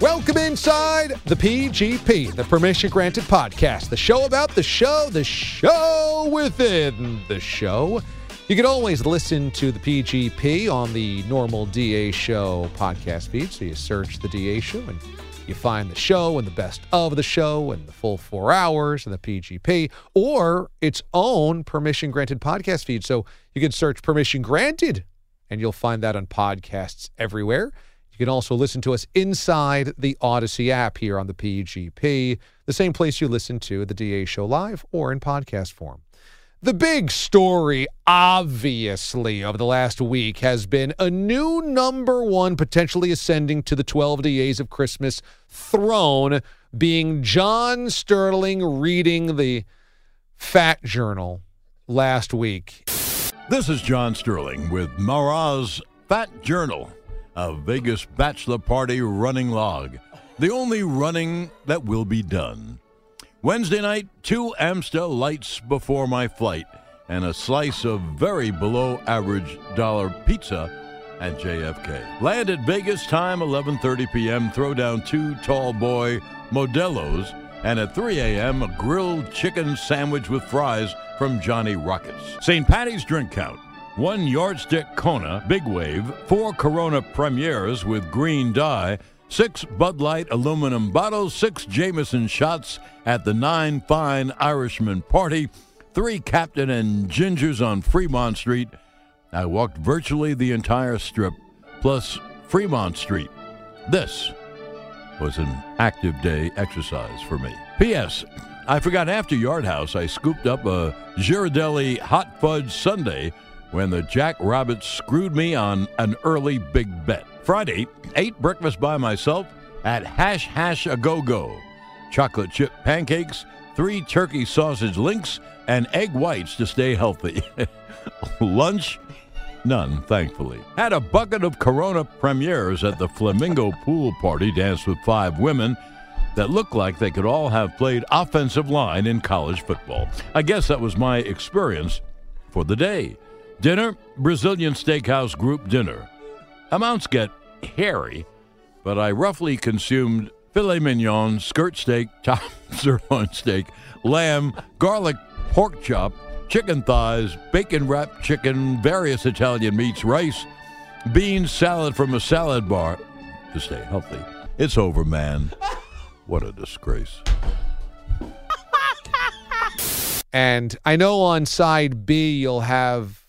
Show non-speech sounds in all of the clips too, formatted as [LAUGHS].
Welcome inside the PGP, the Permission Granted podcast, the show about the show, the show within the show. You can always listen to the PGP on the normal DA Show podcast feed. So you search the DA Show and you find the show and the best of the show and the full four hours and the PGP or its own permission granted podcast feed. So you can search permission granted and you'll find that on podcasts everywhere. You can also listen to us inside the Odyssey app here on the PGP, the same place you listen to the DA show live or in podcast form. The big story, obviously, over the last week has been a new number one potentially ascending to the 12 DAs of Christmas throne being John Sterling reading the Fat Journal last week. This is John Sterling with Mraz Fat Journal, a Vegas bachelor party running log, the only running that will be done. Wednesday night, two Amstel lights before my flight, and a slice of very below average dollar pizza at JFK. Land at Vegas time 11:30 p.m. Throw down two tall boy Modelo's, and at 3 a.m. a grilled chicken sandwich with fries from Johnny Rockets. St. Patty's drink count. One yardstick Kona Big Wave, four Corona Premieres with green dye, six Bud Light aluminum bottles, six Jameson shots at the Nine Fine Irishmen party, three Captain and Gingers on Fremont Street. I walked virtually the entire strip, plus Fremont Street. This was an active day exercise for me. P.S. I forgot after Yard House, I scooped up a Ghirardelli hot fudge sundae when the Jack Rabbits screwed me on an early big bet. Friday, ate breakfast by myself at Hash House A Go Go. Chocolate chip pancakes, three turkey sausage links, and egg whites to stay healthy. [LAUGHS] Lunch? None, thankfully. Had a bucket of Corona premieres at the Flamingo pool party, danced with five women that looked like they could all have played offensive line in college football. I guess that was my experience for the day. Dinner, Brazilian Steakhouse group dinner. Amounts get hairy, but I roughly consumed filet mignon, skirt steak, [LAUGHS] top sirloin steak, lamb, garlic pork chop, chicken thighs, bacon wrapped chicken, various Italian meats, rice, beans, salad from a salad bar to stay healthy. It's over, man. What a disgrace. And I know on side B, you'll have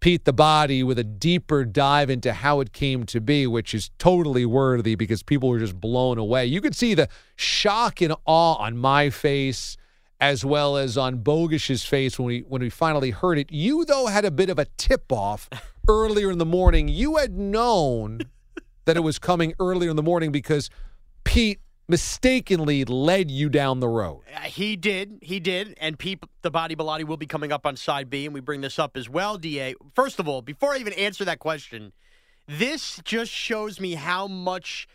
Pete the Body with a deeper dive into how it came to be, which is totally worthy because people were just blown away. You could see the shock and awe on my face as well as on Bogish's face when we when we finally heard it. You though had a bit of a tip off [LAUGHS] earlier in the morning. You had known that it was coming earlier in the morning because Pete mistakenly led you down the road. Uh, he did. He did. And Pete, the body Bilotti will be coming up on side B, and we bring this up as well, DA. First of all, before I even answer that question, this just shows me how much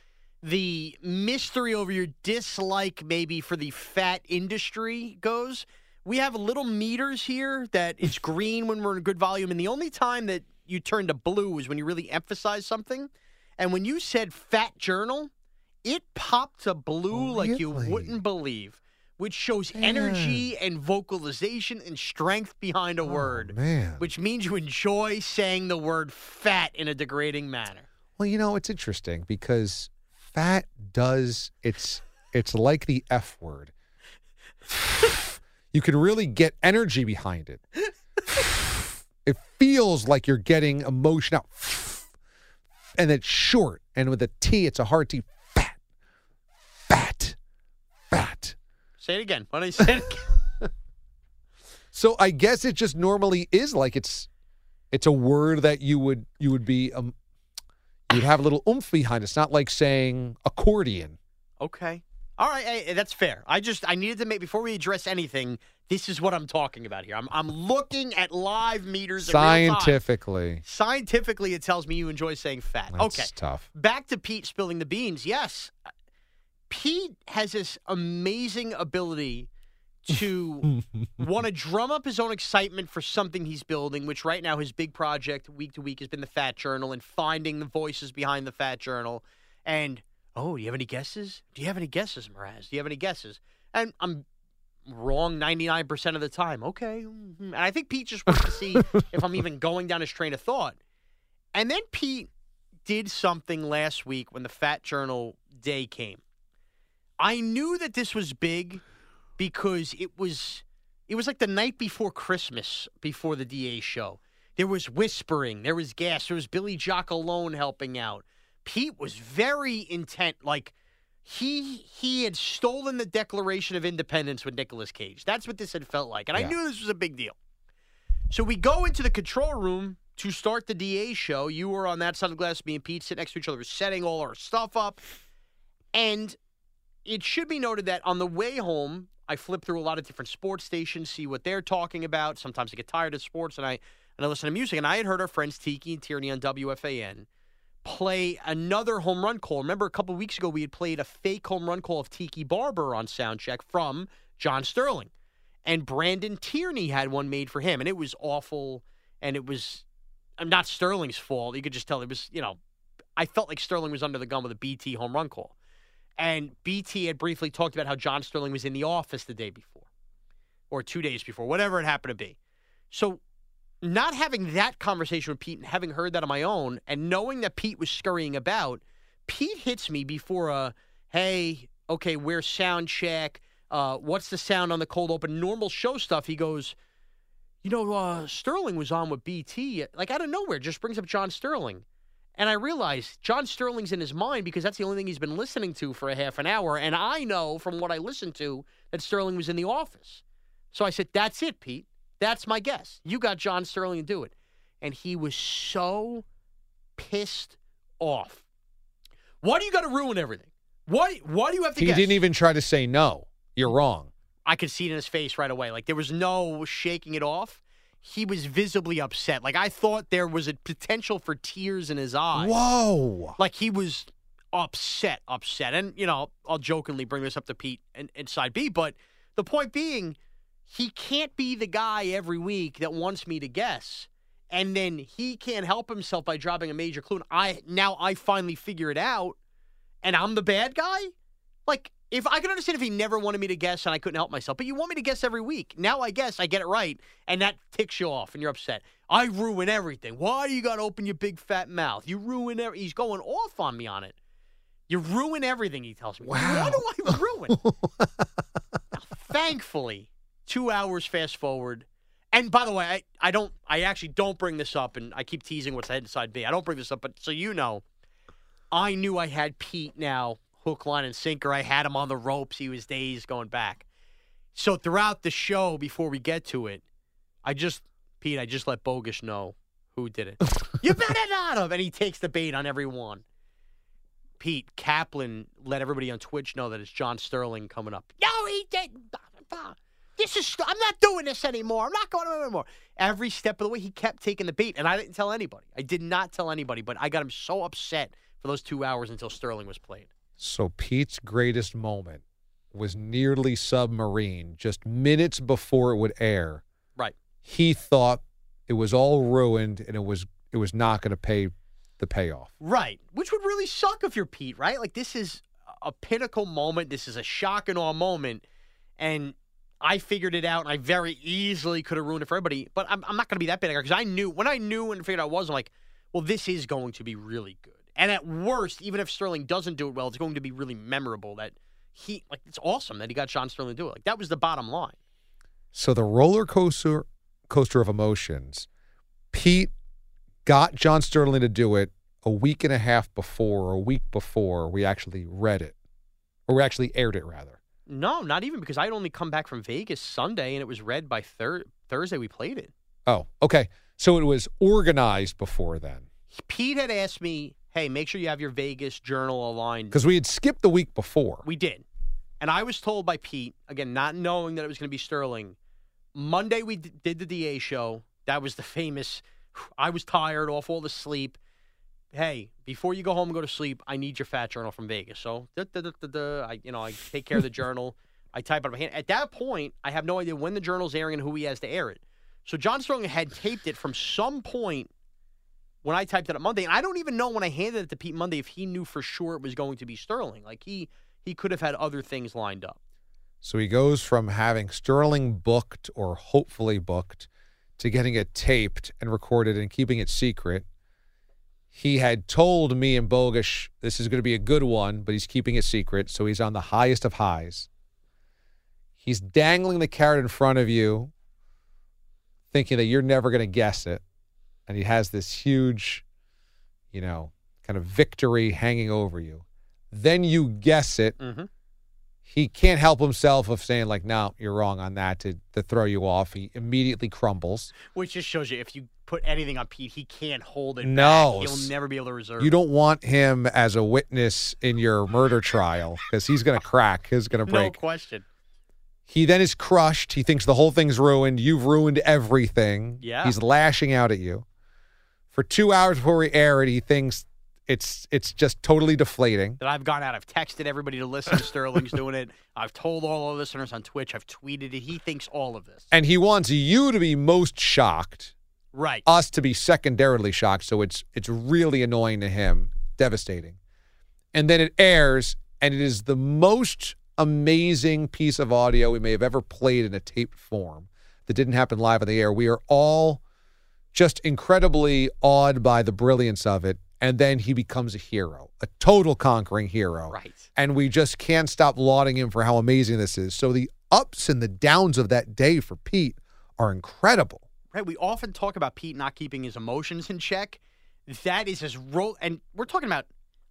the mystery over your dislike maybe for the fat industry goes, we have little meters here that it's green when we're in good volume, and the only time that you turn to blue is when you really emphasize something. And when you said fat journal, it popped to blue like you wouldn't believe, which shows energy and vocalization and strength behind a oh, word, Oh, man. which means you enjoy saying the word fat in a degrading manner. Well, you know, it's interesting because fat does it's it's like the F word. you can really get energy behind it. it feels like you're getting emotion out. And it's short. And with a T, it's a hard T. Fat. Fat. Fat. Say it again. Why don't you say it again? [LAUGHS] So I guess it just normally is like it's it's a word that you would you would be um you'd have a little oomph behind. It's not like saying accordion. Okay. All right, hey, that's fair. I just I needed to make before we address anything. This is what I'm talking about here. I'm I'm looking at live meters. in real time. Scientifically, Scientifically, it tells me you enjoy saying fat. that's okay. tough. Back to Pete spilling the beans. Yes, Pete has this amazing ability to [LAUGHS] want to drum up his own excitement for something he's building, which right now his big project week to week has been the Fat Journal and finding the voices behind the Fat Journal. And oh, do you have any guesses? Do you have any guesses, Mraz? Do you have any guesses? And I'm wrong 99% of the time. Okay. mhm. And I think Pete just wants to see if I'm even going down his train of thought. And then Pete did something last week when the Fat Journal day came. I knew that this was big because it was it was like the night before Christmas before the DA show. There was whispering, there was gas, there was Billy Jock alone helping out. Pete was very intent like he he had stolen the Declaration of Independence with Nicolas Cage. That's what this had felt like. And Yeah. I knew this was a big deal. So we go into the control room to start the DA show. You were on that side of the glass. Me and Pete sit next to each other. We're setting all our stuff up. And it should be noted that on the way home, I flip through a lot of different sports stations, see what they're talking about. Sometimes I get tired of sports and I and I listen to music. And I had heard our friends Tiki and Tierney on WFAN play another home run call. Remember a couple weeks ago we had played a fake home run call of Tiki Barber on soundcheck from John Sterling. And Brandon Tierney had one made for him, and it was awful. And it was uh, not Sterling's fault. You could just tell it was, you know, I felt like Sterling was under the gun with a BT home run call. And BT had briefly talked about how John Sterling was in the office the day before or two days before, whatever it happened to be. So, not having that conversation with Pete and having heard that on my own and knowing that Pete was scurrying about, Pete hits me before a, hey, okay, where's sound check? Uh, what's the sound on the cold open? Normal show stuff. He goes, you know, uh, Sterling was on with BT. Like out of nowhere, just brings up John Sterling. And I realized John Sterling's in his mind because that's the only thing he's been listening to for a half an hour. And I know from what I listened to that Sterling was in the office. So I said, That's it, Pete. That's my guess. You got John Sterling to do it. And he was so pissed off. Why do you got to ruin everything? Why, why do you have to He guess? didn't even try to say no. You're wrong. I could see it in his face right away. Like there was no shaking it off. He was visibly upset. Like I thought there was a potential for tears in his eyes. Whoa. Like he was upset, upset. And, you know, I'll jokingly bring this up to Pete and, and side B, but the point being, he can't be the guy every week that wants me to guess. And then he can't help himself by dropping a major clue. And I now I finally figure it out and I'm the bad guy? Like, if I could understand if he never wanted me to guess and I couldn't help myself, but you want me to guess every week. Now I guess I get it right, and that ticks you off, and you're upset. I ruin everything. Why do you got to open your big fat mouth? You ruin every. He's going off on me on it. You ruin everything. He tells me. Wow. What do I ruin? [LAUGHS] Now, thankfully, two hours fast forward. And by the way, I, I don't I actually don't bring this up and I keep teasing what's ahead inside B. I don't bring this up, but so you know, I knew I had Pete now, hook, line, and sinker. I had him on the ropes. He was days going back. So throughout the show, before we get to it, I just Pete, I just let Bogus know who did it. [LAUGHS] you better not have. And he takes the bait on everyone. Pete Kaplan let everybody on Twitch know that it's John Sterling coming up. No, he didn't. This is. I'm not doing this anymore. I'm not going to anymore. Every step of the way, he kept taking the bait, and I didn't tell anybody. I did not tell anybody, but I got him so upset for those two hours until Sterling was played. So Pete's greatest moment was nearly submarine just minutes before it would air. Right. He thought it was all ruined and it was it was not going to pay the payoff. Right. Which would really suck if you're Pete, right? Like this is a pinnacle moment. This is a shock and awe moment. And I figured it out and I very easily could have ruined it for everybody. But I'm, I'm not going to be that bad because I knew when I knew and figured out it was, I'm like, well, this is going to be really good. And at worst, even if Sterling doesn't do it well, it's going to be really memorable that he, like, it's awesome that he got John Sterling to do it. Like, that was the bottom line. So the roller coaster coaster of emotions. Pete got John Sterling to do it a week and a half before, or a week before we actually read it, or we actually aired it rather. No, not even because I'd only come back from Vegas Sunday and it was read by thir- Thursday. We played it. Oh, okay. So it was organized before then Pete had asked me, hey, make sure you have your Vegas journal aligned. because we had skipped the week before. We did. And I was told by Pete, again, not knowing that it was going to be Sterling, Monday we d- did the DA show. That was the famous, I was tired, off all the sleep. Hey, before you go home and go to sleep, I need your fat journal from Vegas. So, da, da, da, I, you know, I take care of the journal. I type it hand. At that point, I have no idea when the journal's airing and who he has to air it. So John Sterling had taped it from some point when I typed it up Monday, and I don't even know when I handed it to Pete Monday if he knew for sure it was going to be Sterling. Like he he could have had other things lined up. So he goes from having Sterling booked or hopefully booked to getting it taped and recorded and keeping it secret. He had told me and Bogish this is going to be a good one, but he's keeping it secret. So he's on the highest of highs. He's dangling the carrot in front of you, thinking that you're never going to guess it. And he has this huge, you know, kind of victory hanging over you. Then you guess it Mm-hmm. he can't help himself of saying like no you're wrong on that to, to throw you off he immediately crumbles Which just shows you if you put anything on Pete, he can't hold it. No. back. he'll never be able to reserve. you don't want him as a witness in your murder trial because he's going to crack he's going [LAUGHS] to break. no question. he then is crushed he thinks the whole thing's ruined you've ruined everything Yeah. he's lashing out at you for two hours before we air it he thinks it's it's just totally deflating That I've gone out, I've texted everybody to listen. Sterling's [LAUGHS] doing it. I've told all our listeners on Twitch. I've tweeted it. He thinks all of this. and he wants you to be most shocked Right. us to be secondarily shocked. So it's it's really annoying to him, devastating. And then it airs, and it is the most amazing piece of audio we may have ever played in a taped form that didn't happen live on the air. We are all just incredibly awed by the brilliance of it. And then he becomes a hero, a total conquering hero. Right. And we just can't stop lauding him for how amazing this is. So the ups and the downs of that day for Pete are incredible. Right. We often talk about Pete not keeping his emotions in check. That is his role. And we're talking about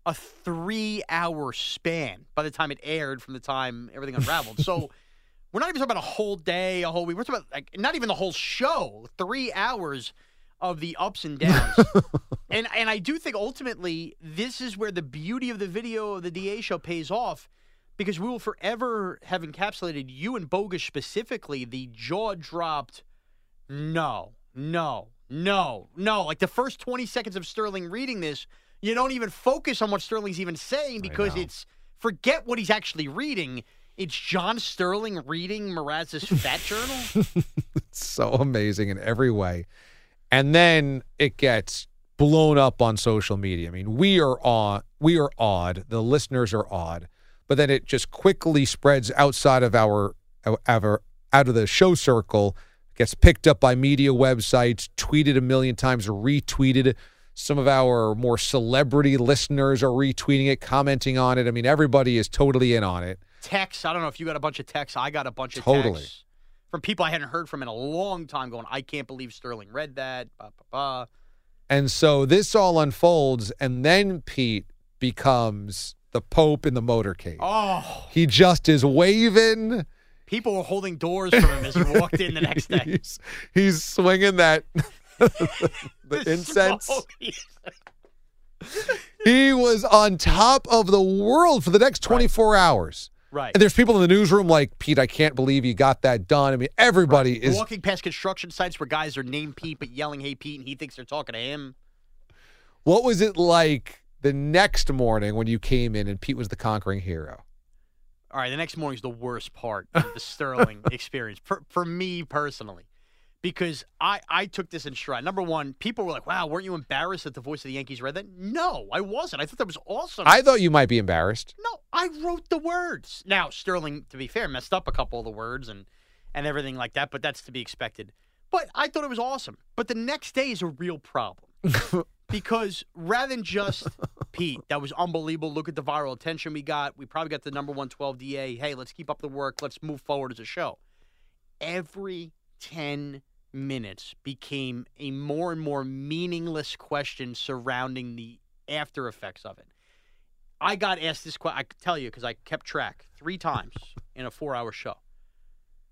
a three hour span by the time it aired from the time everything unraveled. so [LAUGHS] we're not even talking about a whole day, a whole week. We're talking about like not even the whole show, three hours of the ups and downs. [LAUGHS] and and I do think ultimately this is where the beauty of the video of the DA show pays off because we will forever have encapsulated you and Bogus specifically the jaw dropped no, no, no, no. Like the first 20 seconds of Sterling reading this, you don't even focus on what Sterling's even saying because it's forget what he's actually reading. It's John Sterling reading Mraz's Fat Journal. [LAUGHS] It's so amazing in every way. And then it gets blown up on social media. I mean, we are aw- we are awed. The listeners are awed. But then it just quickly spreads outside of our, our out of the show circle, gets picked up by media websites, tweeted a million times, retweeted. Some of our more celebrity listeners are retweeting it, commenting on it. I mean, everybody is totally in on it. texts. I don't know if you got a bunch of texts. I got a bunch of texts. Totally. texts from people I hadn't heard from in a long time going, I can't believe Sterling read that. Bah, bah, bah. And so this all unfolds, and then Pete becomes the Pope in the motorcade. Oh, He just is waving. people were holding doors for him as he walked in the next day. [LAUGHS] He's, he's swinging that [LAUGHS] the [LAUGHS] The incense. He was on top of the world for the next 24 hours. Right. And there's people in the newsroom like, Pete, I can't believe you got that done. I mean, everybody is Walking past construction sites where guys are named Pete but yelling, hey, Pete, and he thinks they're talking to him. What was it like the next morning when you came in and Pete was the conquering hero? All right, the next morning is the worst part of the Sterling [LAUGHS] experience for for me personally, because I I took this in stride. Number one, people were like, "Wow, weren't you embarrassed that the voice of the Yankees read that?" No, I wasn't. I thought that was awesome. I thought you might be embarrassed. no, I wrote the words. Now Sterling, to be fair, messed up a couple of the words and and everything like that, but that's to be expected. But I thought it was awesome. But the next day is a real problem [LAUGHS] because rather than just Pete, that was unbelievable. Look at the viral attention we got. We probably got the number 112 DA. Hey, let's keep up the work. Let's move forward as a show. Every 10 minutes became a more and more meaningless question surrounding the after effects of it. I got asked this question. I could tell you because I kept track three times in a four-hour show.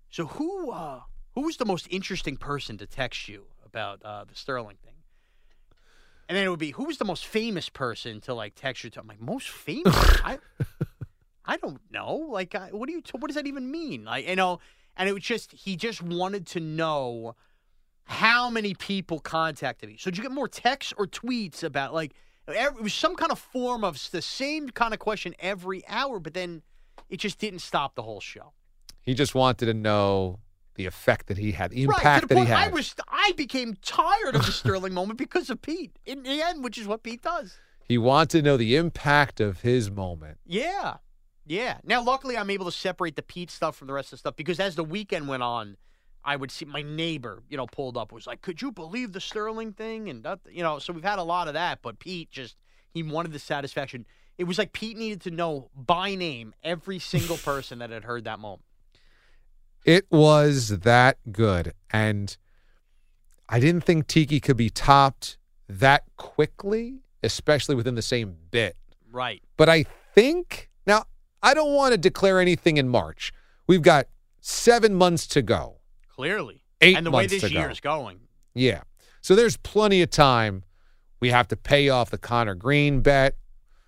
So who uh, who was the most interesting person to text you about uh, the Sterling thing? And then it would be who was the most famous person to like text you to? I'm like most famous. [LAUGHS] I I don't know. Like I, what do you? What does that even mean? Like you know. And it was just he just wanted to know how many people contacted me. So did you get more texts or tweets about like every, it was some kind of form of the same kind of question every hour, but then it just didn't stop the whole show. He just wanted to know the effect that he had, the right, impact to the that he had. I was I became tired of the [LAUGHS] Sterling moment because of Pete. In the end, which is what Pete does. He wanted to know the impact of his moment. Yeah. Yeah. Now, luckily, I'm able to separate the Pete stuff from the rest of the stuff because as the weekend went on, I would see my neighbor, you know, pulled up was like, "Could you believe the Sterling thing?" And that, you know, so we've had a lot of that. But Pete just he wanted the satisfaction. It was like Pete needed to know by name every single [LAUGHS] person that had heard that moment. It was that good. And I didn't think Tiki could be topped that quickly, especially within the same bit. Right. But I think now I don't want to declare anything in March. We've got seven months to go. Clearly. Eight and the way months this year is going. Yeah. So there's plenty of time. We have to pay off the Connor Green bet.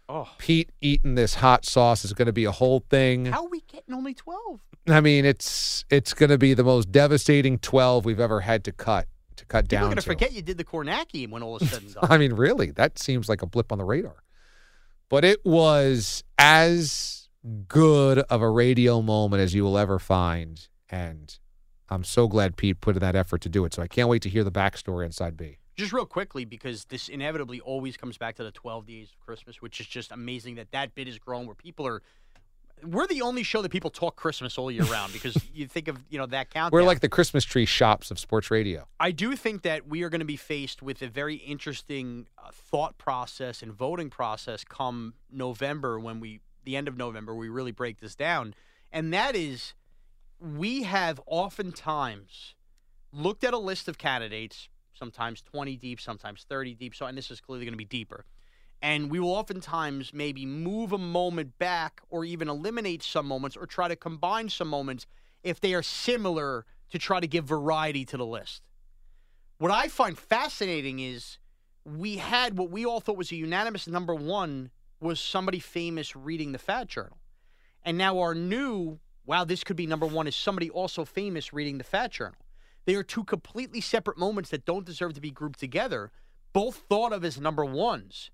Oh. Pete eating this hot sauce is going to be a whole thing. How are we getting only 12? I mean, it's it's going to be the most devastating 12 we've ever had to cut to cut People are down going to to. forget you did the Kornacki when all is said and [LAUGHS] done. I mean, really, that seems like a blip on the radar. But it was as good of a radio moment as you will ever find, and I'm so glad Pete put in that effort to do it. So I can't wait to hear the backstory inside B. Just real quickly, because this inevitably always comes back to the 12 days of Christmas, which is just amazing that that bit has grown where people are. We're the only show that people talk Christmas all year round because [LAUGHS] you think of you know that count. We're like the Christmas tree shops of sports radio. I do think that we are going to be faced with a very interesting uh, thought process and voting process come November when we, the end of November, we really break this down. And that is, we have oftentimes looked at a list of candidates, sometimes 20 deep, sometimes 30 deep. So, and this is clearly going to be deeper. And we will oftentimes maybe move a moment back or even eliminate some moments or try to combine some moments if they are similar to try to give variety to the list. What I find fascinating is we had what we all thought was a unanimous number one was somebody famous reading the Fat Journal. And now our new, wow, this could be number one, is somebody also famous reading the Fat Journal. They are two completely separate moments that don't deserve to be grouped together, both thought of as number ones.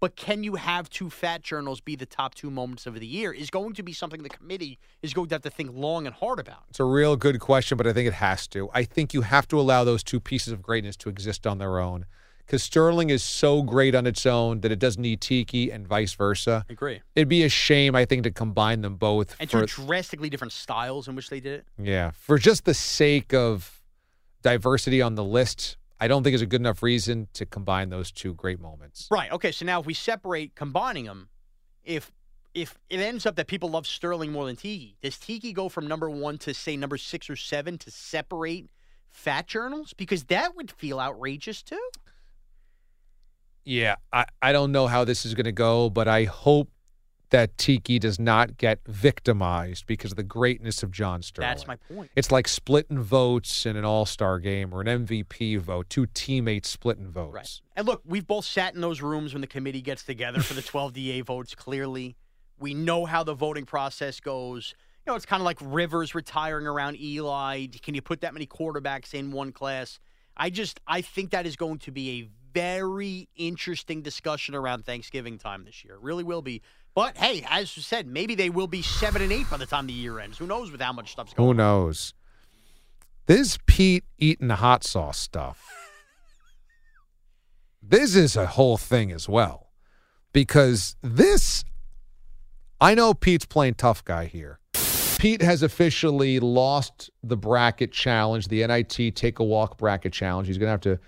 But can you have two fat journals be the top two moments of the year? Is going to be something the committee is going to have to think long and hard about. It's a real good question, but I think it has to. I think you have to allow those two pieces of greatness to exist on their own because Sterling is so great on its own that it doesn't need Tiki and vice versa. I agree. It'd be a shame, I think, to combine them both. And for, two drastically different styles in which they did it. yeah, for just the sake of diversity on the list, I don't think is a good enough reason to combine those two great moments. Right. Okay. So now if we separate combining them, if if it ends up that people love Sterling more than Tiki, does Tiki go from number one to say number six or seven to separate fat journals? Because that would feel outrageous too. Yeah, I, I don't know how this is going to go, but I hope that Tiki does not get victimized because of the greatness of John Sterling. That's my point. It's like splitting votes in an All Star game or an MVP vote, two teammates splitting votes. Right. And look, we've both sat in those rooms when the committee gets together for the 12 DA votes. Clearly, we know how the voting process goes. You know, it's kind of like Rivers retiring around Eli. Can you put that many quarterbacks in one class? I just I think that is going to be a very interesting discussion around Thanksgiving time this year. It really will be. But hey, as you said, maybe they will be seven and eight by the time the year ends. Who knows with how much stuff's going Who on. knows? This Pete eating the hot sauce stuff. This is a whole thing as well. Because this, I know Pete's playing tough guy here. Pete has officially lost the bracket challenge, the NIT Take a Walk bracket challenge. He's going to have to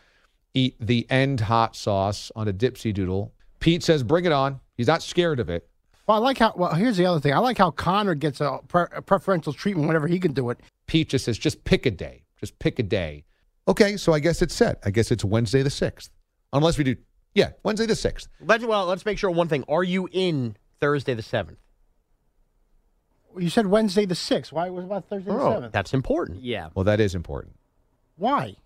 eat the end hot sauce on a dipsy doodle. Pete says, bring it on. He's not scared of it. Well, I like how. Well, here's the other thing. I like how Connor gets a, pre- a preferential treatment whenever he can do it. Pete just says, just pick a day. Just pick a day. Okay, so I guess it's set. I guess it's Wednesday the 6th. Unless we do, yeah, Wednesday the 6th. Let's, well, let's make sure one thing. Are you in Thursday the 7th? You said Wednesday the sixth. Why was it about Thursday the Oh, seventh? that's important. Yeah. Well, that is important. Why?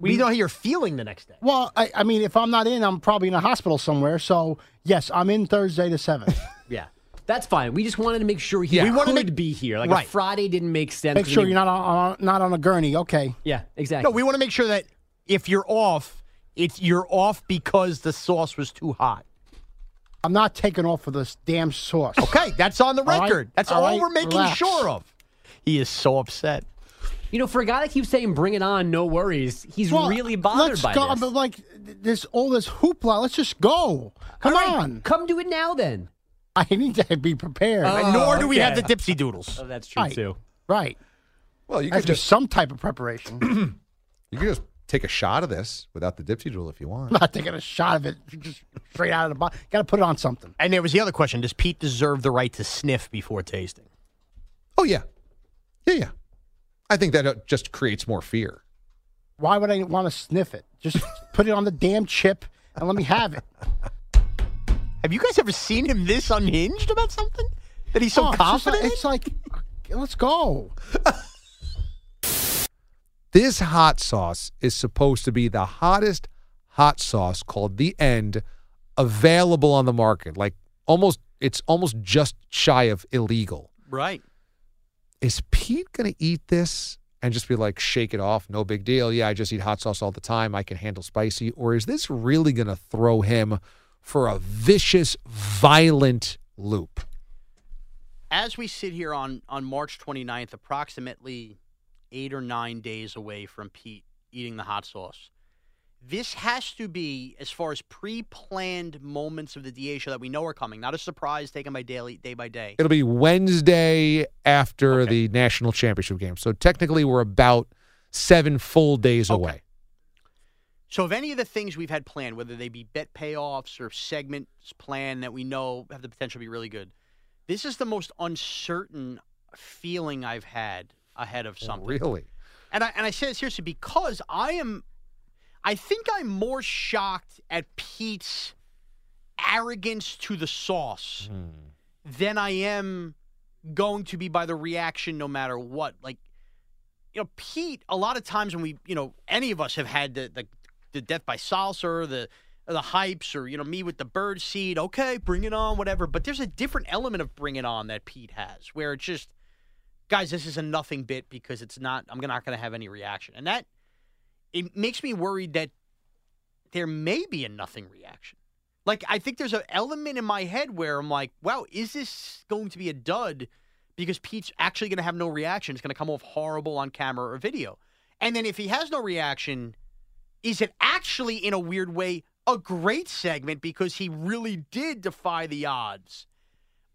We to know how you're feeling the next day. Well, I, I mean, if I'm not in, I'm probably in a hospital somewhere. So yes, I'm in Thursday the seventh. [LAUGHS] Yeah. That's fine. We just wanted to make sure he Yeah. We could wanna be here. Like Right. a Friday didn't make sense. Make sure we- you're not on, on not on a gurney. Okay. Yeah, exactly. No, we want to make sure that if you're off, it's you're off because the sauce was too hot. I'm not taking off for this damn sauce. Okay, that's on the All right, record. That's all all, right, we're making relax. sure of. He is so upset. You know, for a guy that keeps saying "bring it on," no worries. He's Well, really bothered let's by go, this. But like this, all this hoopla. Let's just go. Come All right, on. come do it now then. [LAUGHS] I need to be prepared. And nor do we oh, have the dipsy doodles. Oh, that's true Right. too. Right. Well, you Has could to be just some type of preparation. [CLEARS THROAT] you could just take a shot of this without the dipsy doodle if you want. I'm [LAUGHS] not taking a shot of it just straight out of the bottle. Got to put it on something. And there was the other question: Does Pete deserve the right to sniff before tasting? Oh yeah, yeah, yeah. I think that uh, just creates more fear. Why would I want to sniff it? Just [LAUGHS] put it on the damn chip and let me have it. Have you guys ever seen him this unhinged about something? That he's so Oh, it's confident? like- It's like, let's go. [LAUGHS] This hot sauce is supposed to be the hottest hot sauce called the End available on the market. Like almost, it's almost just shy of illegal. right. Is Pete going to eat this and just be like, shake it off, no big deal? Yeah, I just eat hot sauce all the time. I can handle spicy. Or is this really going to throw him for a vicious, violent loop? As we sit here on on March 29th, approximately eight or nine days away from Pete eating the hot sauce, this has to be as far as pre-planned moments of the DA show that we know are coming. Not a surprise taken by daily day by day. It'll be Wednesday after the national championship game. So technically, we're about seven full days Okay. away. So, if any of the things we've had planned, whether they be bet payoffs or segments planned that we know have the potential to be really good, this is the most uncertain feeling I've had ahead of something. Really? And I and I say it seriously because I am, I think I'm more shocked at Pete's arrogance to the sauce hmm. than I am going to be by the reaction, no matter what. Like, you know, Pete. A lot of times when we, you know, any of us have had the the, the death by salsa, or the the hypes, or you know, me with the bird seed. Okay, bring it on, whatever. But there's a different element of bring it on that Pete has, where it's just guys, this is a nothing bit because it's not. I'm not going to have any reaction, and that it makes me worried that there may be a nothing reaction. Like I think there's an element in my head where I'm like, wow, is this going to be a dud? Because Pete's actually going to have no reaction. It's going to come off horrible on camera or video. And then if he has no reaction, is it actually in a weird way a great segment because he really did defy the odds?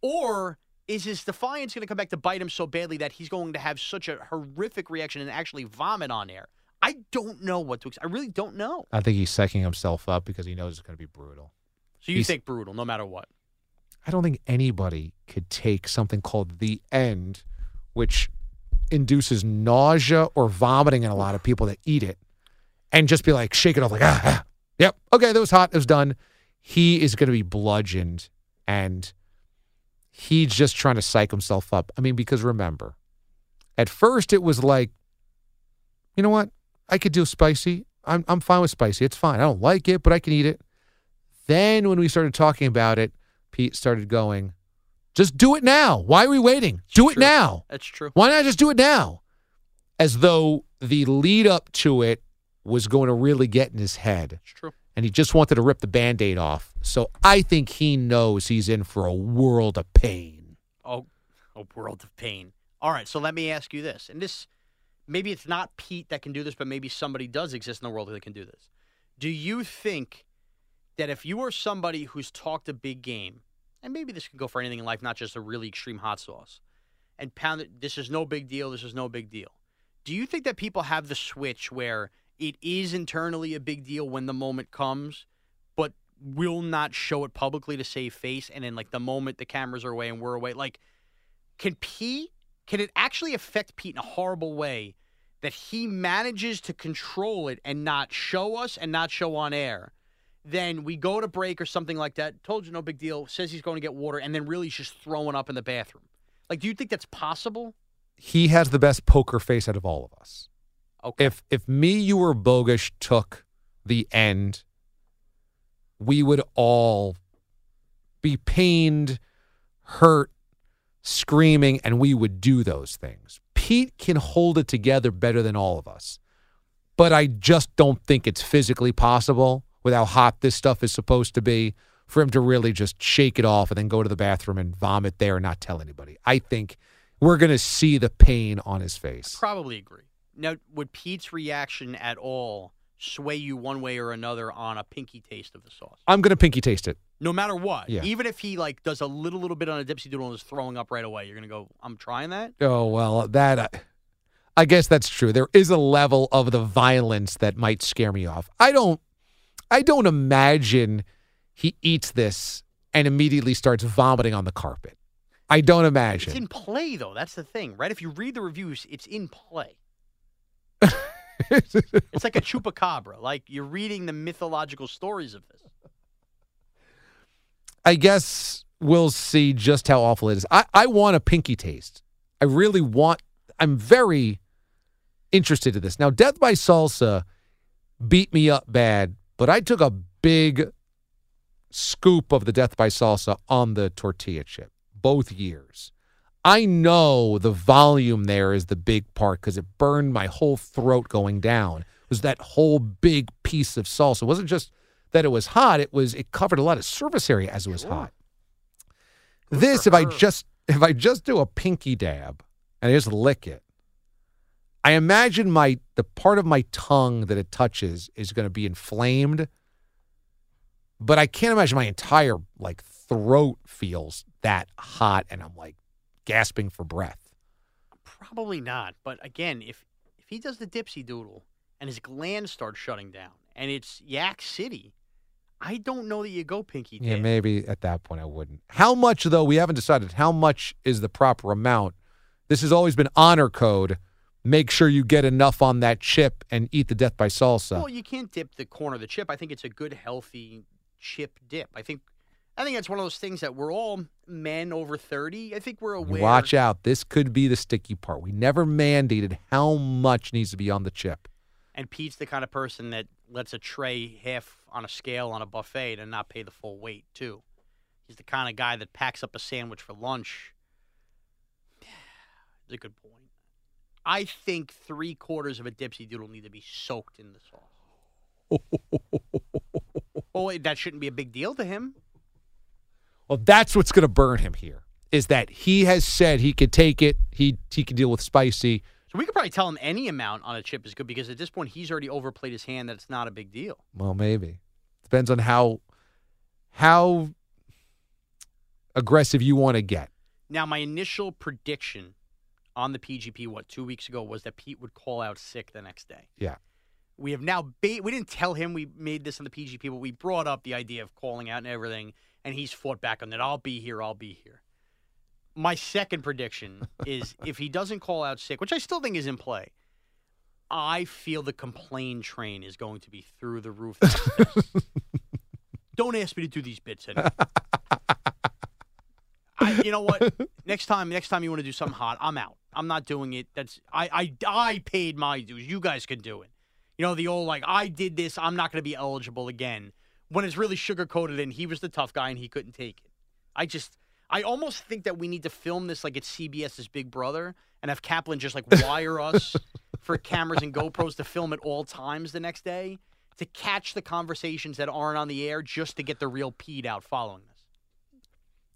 Or is his defiance going to come back to bite him so badly that he's going to have such a horrific reaction and actually vomit on air? I don't know what to expect. I really don't know. I think he's psyching himself up because he knows it's going to be brutal. So you He's- think brutal, no matter what. I don't think anybody could take something called the end, which induces nausea or vomiting in a lot of people that eat it, and just be like, shake it off, like, ah, ah. yep, okay, that was hot, it was done. He is going to be bludgeoned, and he's just trying to psych himself up. I mean, because remember, at first it was like, you know what? I could do spicy. I'm I'm fine with spicy. It's fine. I don't like it, but I can eat it. Then when we started talking about it, Pete started going, just do it now. Why are we waiting? Do it True. now. That's true. Why not just do it now? As though the lead up to it was going to really get in his head. It's true. and he just wanted to rip the band aid off. So I think he knows he's in for a world of pain. Oh, a world of pain. All right, so let me ask you this. And this, maybe it's not Pete that can do this, but maybe somebody does exist in the world that can do this. Do you think that if you are somebody who's talked a big game, and maybe this can go for anything in life, not just a really extreme hot sauce, and pound it, this is no big deal, this is no big deal. Do you think that people have the switch where it is internally a big deal when the moment comes, but will not show it publicly to save face, and then like the moment the cameras are away and we're away, like can Pete can it actually affect Pete in a horrible way that he manages to control it and not show us and not show on air? Then we go to break or something like that. Told you no big deal. Says he's going to get water, and then really he's just throwing up in the bathroom. Like, do you think that's possible? He has the best poker face out of all of us. Okay. If if me, you, were bogus took the end, we would all be pained, hurt, screaming, and we would do those things. Pete can hold it together better than all of us. But I just don't think it's physically possible with how hot this stuff is supposed to be for him to really just shake it off and then go to the bathroom and vomit there and not tell anybody. I think we're going to see the pain on his face. Probably agree. Now, would Pete's reaction at all sway you one way or another on a pinky taste of the sauce? I'm going to pinky taste it. No matter what. Yeah. Even if he like does a little little bit on a dipsy doodle and is throwing up right away, you're gonna go, I'm trying that? Oh, well, that I, I guess that's true. There is a level of the violence that might scare me off. I don't I don't imagine he eats this and immediately starts vomiting on the carpet. I don't imagine. It's in play though. That's the thing, right? If you read the reviews, it's in play. [LAUGHS] It's like a chupacabra. Like you're reading the mythological stories of this. I guess we'll see just how awful it is. I, I want a pinky taste. I really want, I'm very interested in this. Now, Death by Salsa beat me up bad, but I took a big scoop of the Death by Salsa on the tortilla chip both years. I know the volume there is the big part because it burned my whole throat going down. It was that whole big piece of salsa. It wasn't just that it was hot, it was it covered a lot of surface area as it was hot. This, if I just if I just do a pinky dab and I just lick it, I imagine my the part of my tongue that it touches is going to be inflamed. But I can't imagine my entire like throat feels that hot and I'm like gasping for breath. Probably not. But again, if if he does the dipsy doodle and his glands start shutting down and it's Yak City, I don't know that you go pinky Yeah, maybe at that point I wouldn't. How much though? We haven't decided how much is the proper amount. This has always been honor code. Make sure you get enough on that chip and eat the death by salsa. Well, you can't dip the corner of the chip. I think it's a good, healthy chip dip. I think, I think that's one of those things that we're all men over thirty. I think we're aware. Watch out. This could be the sticky part. We never mandated how much needs to be on the chip. And Pete's the kind of person that lets a tray half on a scale on a buffet and not pay the full weight too. He's the kind of guy that packs up a sandwich for lunch. It's a good point. I think three quarters of a dipsy doodle need to be soaked in the sauce. [LAUGHS] oh, wait, that shouldn't be a big deal to him. Well, that's what's going to burn him here. Is that he has said he could take it. He he can deal with spicy. So we could probably tell him any amount on a chip is good because at this point he's already overplayed his hand that it's not a big deal. Well, maybe depends on how how aggressive you want to get. Now, my initial prediction on the PGP, what, two weeks ago, was that Pete would call out sick the next day. Yeah. We have now, ba- we didn't tell him we made this on the PGP, but we brought up the idea of calling out and everything, and he's fought back on that. I'll be here, I'll be here. My second prediction is [LAUGHS] if he doesn't call out sick, which I still think is in play, I feel the complain train is going to be through the roof. the next day. Don't ask me to do these bits anymore. I, you know what? next time, next time you want to do something hot, I'm out. I'm not doing it. That's I, I, I paid my dues. You guys can do it. You know the old like I did this. I'm not going to be eligible again. When it's really sugar coated and he was the tough guy and he couldn't take it. I just, I almost think that we need to film this like it's CBS's Big Brother and have Kaplan just like wire us [LAUGHS] for cameras and GoPros to film at all times the next day. to catch the conversations that aren't on the air just to get the real peed out following this.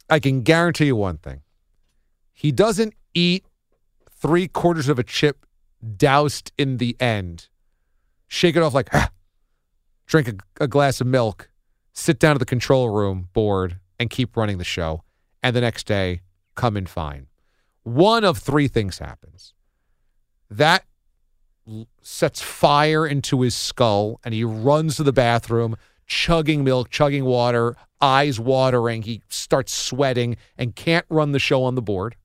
I can guarantee you one thing. He doesn't eat three quarters of a chip doused in the end, shake it off like, ah, drink a, a glass of milk, sit down to the control room board, and keep running the show. And the next day, come in fine. One of three things happens. That sets fire into his skull, and he runs to the bathroom, chugging milk, chugging water, eyes watering. He starts sweating and can't run the show on the board.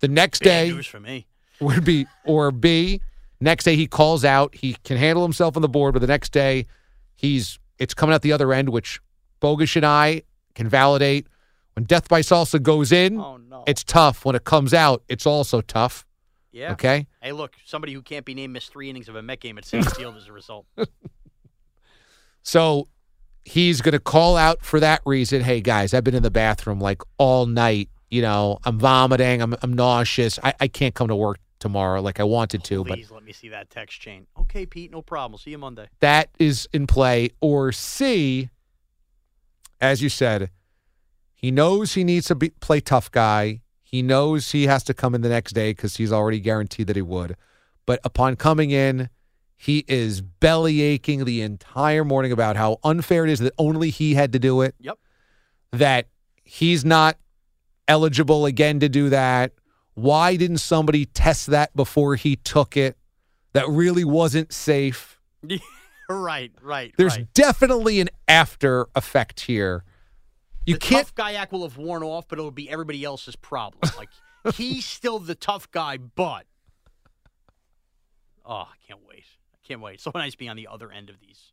The next Bad day news for me. [LAUGHS] would be, or B, next day he calls out. He can handle himself on the board, but the next day he's it's coming out the other end, which Bogus and I can validate. When Death by Salsa goes in, Oh no. it's tough. When it comes out, it's also tough. Yeah. Okay. Hey, look, somebody who can't be named missed three innings of a Met game at Citi [LAUGHS] Field as a result. So he's going to call out for that reason. Hey, guys, I've been in the bathroom like all night. You know, I'm vomiting. I'm, I'm nauseous. I, I can't come to work tomorrow like I wanted to, but Please let me see that text chain. Okay, Pete, no problem. See you Monday. that is in play. Or C, as you said, he knows he needs to be, play tough guy. He knows he has to come in the next day because he's already guaranteed that he would. But upon coming in, he is belly aching the entire morning about how unfair it is that only he had to do it. Yep. That he's not eligible again to do that. Why didn't somebody test that before he took it? That really wasn't safe. [LAUGHS] right, right. There's right. definitely an after effect here. You the can't. tough guy act will have worn off, but it'll be everybody else's problem. [LAUGHS] Like he's still the tough guy, but oh, I can't wait. I can't wait. So nice being on the other end of these.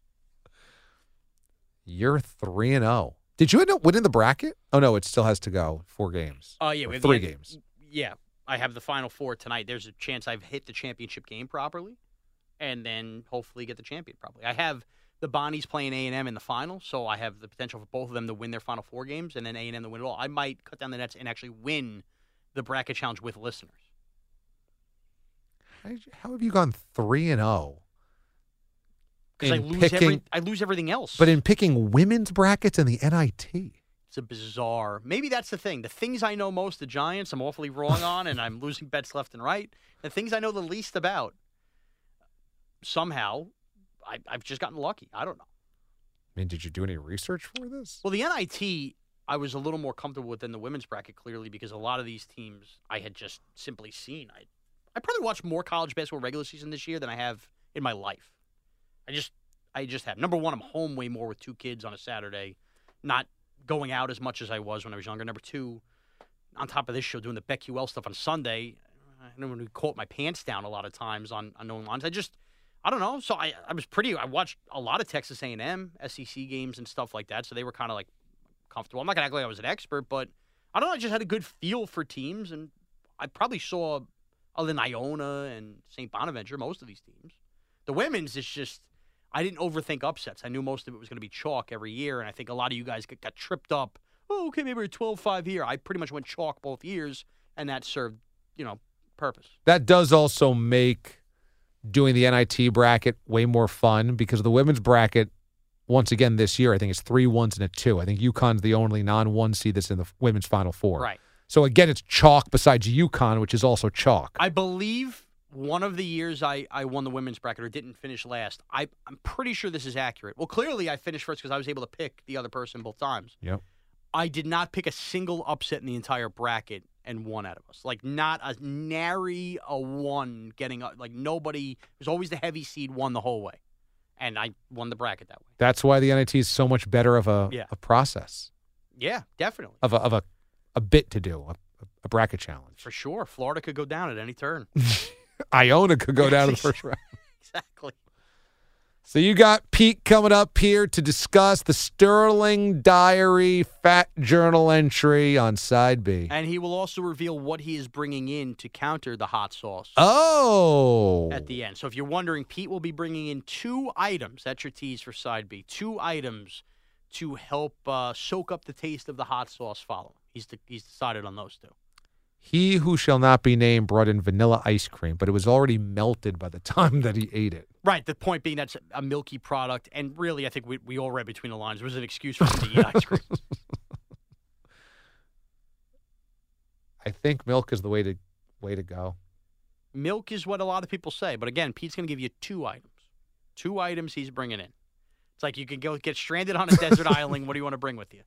You're three and zero. Did you end up winning the bracket? Oh no, it still has to go four games. Oh yeah, we have three the- games. Yeah, I have the final four tonight. There's a chance I've hit the championship game properly, and then hopefully get the champion properly. I have the Bonnies playing A and M in the final, so I have the potential for both of them to win their final four games, and then A and M to win it all. I might cut down the nets and actually win the bracket challenge with listeners. How, did you- how have you gone three and zero? Because I lose picking- every, I lose everything else. But in picking women's brackets and the NIT, It's a bizarre. Maybe that's the thing. The things I know most, the Giants, I'm awfully wrong on, and I'm losing bets left and right. The things I know the least about, somehow, I, I've just gotten lucky. I don't know. I mean, did you do any research for this? Well, the NIT, I was a little more comfortable with than the women's bracket, clearly, because a lot of these teams I had just simply seen. I, I probably watched more college basketball regular season this year than I have in my life. I just, I just have. Number one, I'm home way more with two kids on a Saturday, not going out as much as I was when I was younger. Number two, on top of this show, doing the BetQL stuff on Sunday, I know when we caught my pants down a lot of times on on knowing lines. I just, I don't know. So I, I was pretty. I watched a lot of Texas A&M SEC games and stuff like that. So they were kind of like comfortable. I'm not gonna act like I was an expert, but I don't know. I just had a good feel for teams, and I probably saw other than Iona and St. Bonaventure, most of these teams. The women's is just I didn't overthink upsets. I knew most of it was going to be chalk every year, and I think a lot of you guys got, got tripped up. Oh, okay, maybe we're 12-5 here. I pretty much went chalk both years, and that served, you know, purpose. That does also make doing the NIT bracket way more fun because the women's bracket, once again this year, I think it's three ones and a two. I think UConn's the only non-one seed that's in the women's Final Four. Right. So again, it's chalk besides UConn, which is also chalk. I believe one of the years I, I won the women's bracket or didn't finish last, I, I'm pretty sure this is accurate. Well, clearly I finished first because I was able to pick the other person both times. Yep. I did not pick a single upset in the entire bracket and one out of us. Like not a nary a one getting up. Like nobody. It was always the heavy seed won the whole way, and I won the bracket that way. That's why the NIT is so much better of a, Yeah. a process, Yeah, definitely of a, of a, a bit to do, a, a bracket challenge. for sure. Florida could go down at any turn. [LAUGHS] Iona could go down in the [LAUGHS] first round. exactly. So you got Pete coming up here to discuss the Sterling Diary Fat Journal entry on side B. And he will also reveal what he is bringing in to counter the hot sauce. Oh, at the end. So if you're wondering, Pete will be bringing in two items. That's your tease for side B. Two items to help uh, soak up the taste of the hot sauce. Following, he's de- he's decided on those two. He who shall not be named brought in vanilla ice cream, but it was already melted by the [LAUGHS] time that he ate it. Right. The point being that's a milky product, and really, I think we, we all read between the lines. It was an excuse for him to eat ice cream. [LAUGHS] I think milk is the way to way to go. Milk is what a lot of people say, but again, Pete's going to give you two items. Two items he's bringing in. It's like you can go get stranded on a desert [LAUGHS] island. What do you want to bring with you?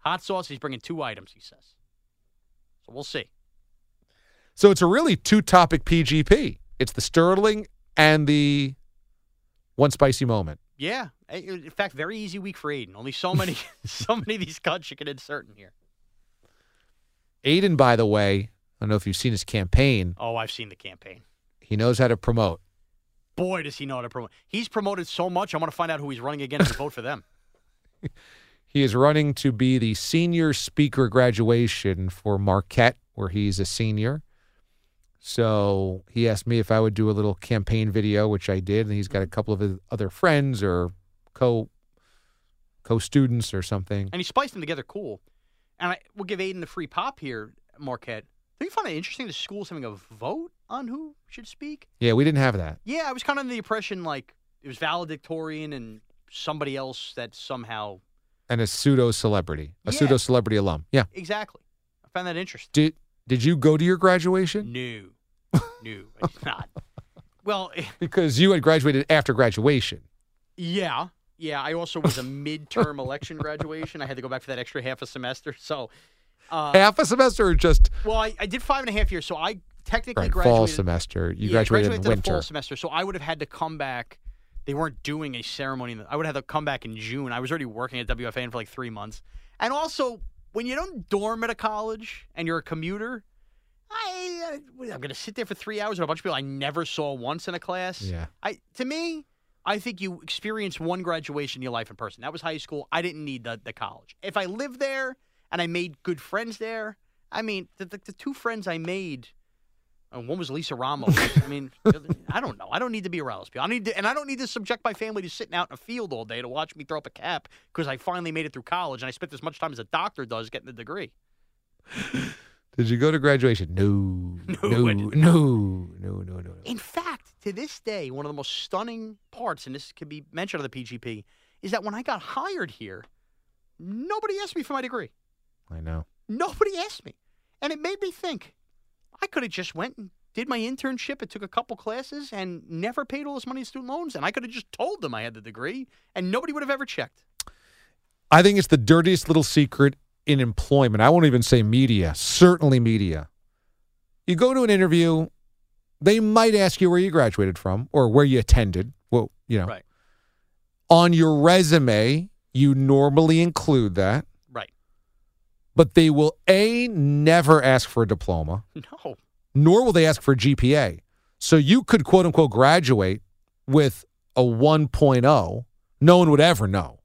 Hot sauce. He's bringing two items. He says. So we'll see. So it's a really two topic PGP. It's the Sterling and the one spicy moment. Yeah. In fact, very easy week for Aiden. Only so many, [LAUGHS] [LAUGHS] so many of these cuts you can insert in here. Aiden, by the way, I don't know if you've seen his campaign. Oh, I've seen the campaign. He knows how to promote. Boy, does he know how to promote. He's promoted so much. I want to find out who he's running against and vote for them. [LAUGHS] He is running to be the senior speaker graduation for Marquette, where he's a senior. So he asked me if I would do a little campaign video, which I did, and he's got a couple of other friends or co co students or something. And he spliced them together cool. And I will give Aiden the free pop here, Marquette. Do you find it interesting the school's having a vote on who should speak? Yeah, we didn't have that. Yeah, I was kind of under the impression like it was valedictorian and somebody else that somehow And a pseudo celebrity, a Yeah. pseudo celebrity alum. Yeah. exactly. I found that interesting. Did did you go to your graduation? No, [LAUGHS] no, I did not. Well, [LAUGHS] Because you had graduated after graduation. yeah, yeah. I also was a midterm election graduation. I had to go back for that extra half a semester. So, uh, Half a semester or just well, I, I did five and a half years. So I technically right, graduated fall semester. You Yeah, graduated, in the winter. fall semester, so I would have had to come back. They weren't doing a ceremony. in the- I would have to come back in June. I was already working at WFAN for like three months, and also when you don't dorm at a college and you're a commuter, I uh, I'm going to sit there for three hours with a bunch of people I never saw once in a class. Yeah. I to me, I think you experience one graduation in your life in person. That was high school. I didn't need the, the college. If I lived there and I made good friends there, I mean, the, the, the two friends I made, and one was Lisa Ramos. I [LAUGHS] mean, I don't know. I don't need to be around those people. I need to, and I don't need to subject my family to sitting out in a field all day to watch me throw up a cap because I finally made it through college and I spent as much time as a doctor does getting the degree. Did you go to graduation? No. [LAUGHS] No, No. No. No. No. No. No. In fact, to this day, one of the most stunning parts, and this can be mentioned on the PGP, is that when I got hired here, nobody asked me for my degree. I know. Nobody asked me. And it made me think I could have just went and did my internship and took a couple classes and never paid all this money in student loans. And I could have just told them I had the degree and nobody would have ever checked. I think it's the dirtiest little secret in employment. I won't even say media, certainly media. You go to an interview, they might ask you where you graduated from or where you attended. Well, you know, Right. on your resume, you normally include that. But they will A, never ask for a diploma, No. nor will they ask for a GPA. So you could quote unquote graduate with a 1.0. No one would ever know.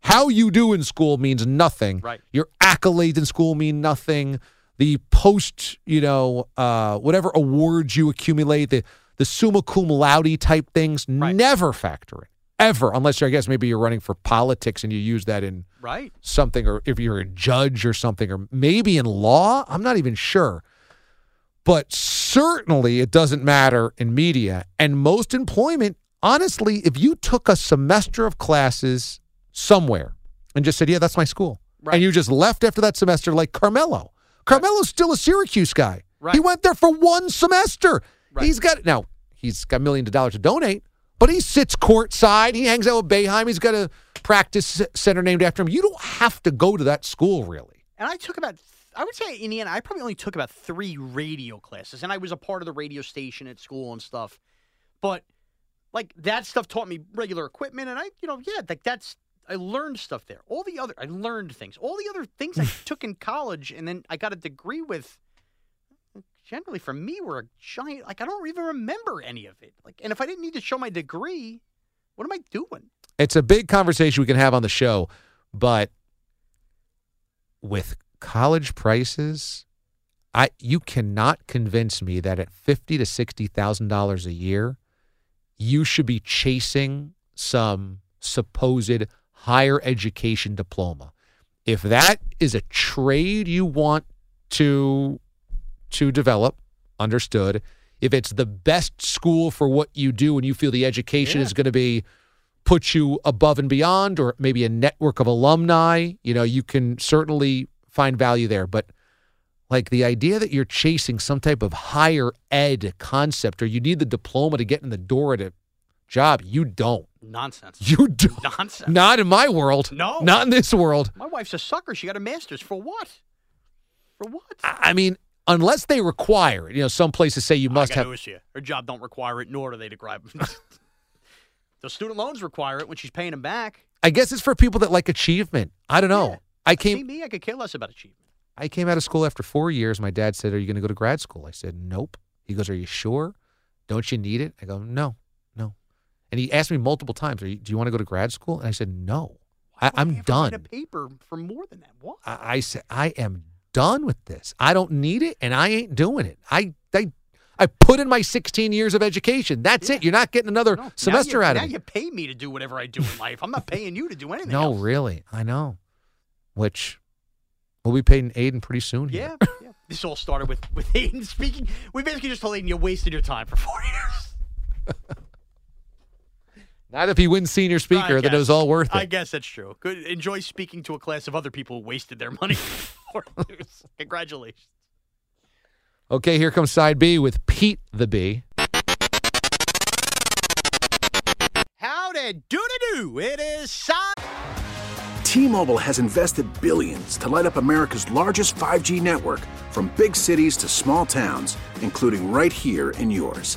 How you do in school means nothing. Right. Your accolades in school mean nothing. The post, you know, uh, whatever awards you accumulate, the the summa cum laude type things never factor in ever, unless I guess maybe you're running for politics and you use that in Right. something, or if you're a judge or something, or maybe in law. I'm not even sure. But certainly it doesn't matter in media. And most employment, honestly, if you took a semester of classes somewhere and just said, yeah, that's my school, Right. and you just left after that semester, like Carmelo. Carmelo's still a Syracuse guy. Right. He went there for one semester. Right. He's got, now, he's got millions of dollars to donate, but he sits courtside. He hangs out with Boeheim. He's got a practice center named after him. You don't have to go to that school, really. And I took about, I would say in the end, I probably only took about three radio classes, and I was a part of the radio station at school and stuff. But like that stuff taught me regular equipment, and I, you know, yeah, like that's I learned stuff there. All the other, I learned things. All the other things I [LAUGHS] took in college, and then I got a degree with. Generally, for me, were a giant. Like I don't even remember any of it. Like, and if I didn't need to show my degree, what am I doing? It's a big conversation we can have on the show, but with college prices, I you cannot convince me that at fifty to sixty thousand dollars a year, you should be chasing some supposed higher education diploma. If that is a trade you want to to develop, understood. If it's the best school for what you do and you feel the education is going to be put you above and beyond or maybe a network of alumni, you know, you can certainly find value there, but like the idea that you're chasing some type of higher ed concept or you need the diploma to get in the door at a job, you don't. Nonsense. You don't. Nonsense. Not in my world. No. Not in this world. My wife's a sucker. She got a master's for what? For what? I I mean, unless they require it. You know, some places say you oh, must I have. news. Her job don't require it, nor do they describe [LAUGHS] The student loans require it when she's paying them back. I guess it's for people that like achievement. I don't know. I See came me, I could care less about achievement. I came out of school after four years. My dad said, Are you going to go to grad school? I said, Nope. He goes, Are you sure? Don't you need it? I go, No, no. And he asked me multiple times, Are you, Do you want to go to grad school? And I said, No. I, I'm done. a paper for more than that. What? I, I said, I am done with this. I don't need it, and I ain't doing it. I I, I put in my 16 years of education. That's it. You're not getting another No, semester you, out now of me. you pay me to do whatever I do in life. I'm not paying you to do anything. No, else. really. I know. Which we'll be paying Aiden pretty soon here. Yeah, yeah. This all started with with Aiden speaking. We basically just told Aiden you wasted your time for four [LAUGHS] years. Not if he wins senior speaker, then it was all worth it. I guess that's true. Good. Enjoy speaking to a class of other people who wasted their money. [LAUGHS] for years. [LAUGHS] Congratulations. Okay, here comes side B with Pete the Bee. Howdy doody doo. It is side. T-Mobile has invested billions to light up America's largest 5G network from big cities to small towns, including right here in yours.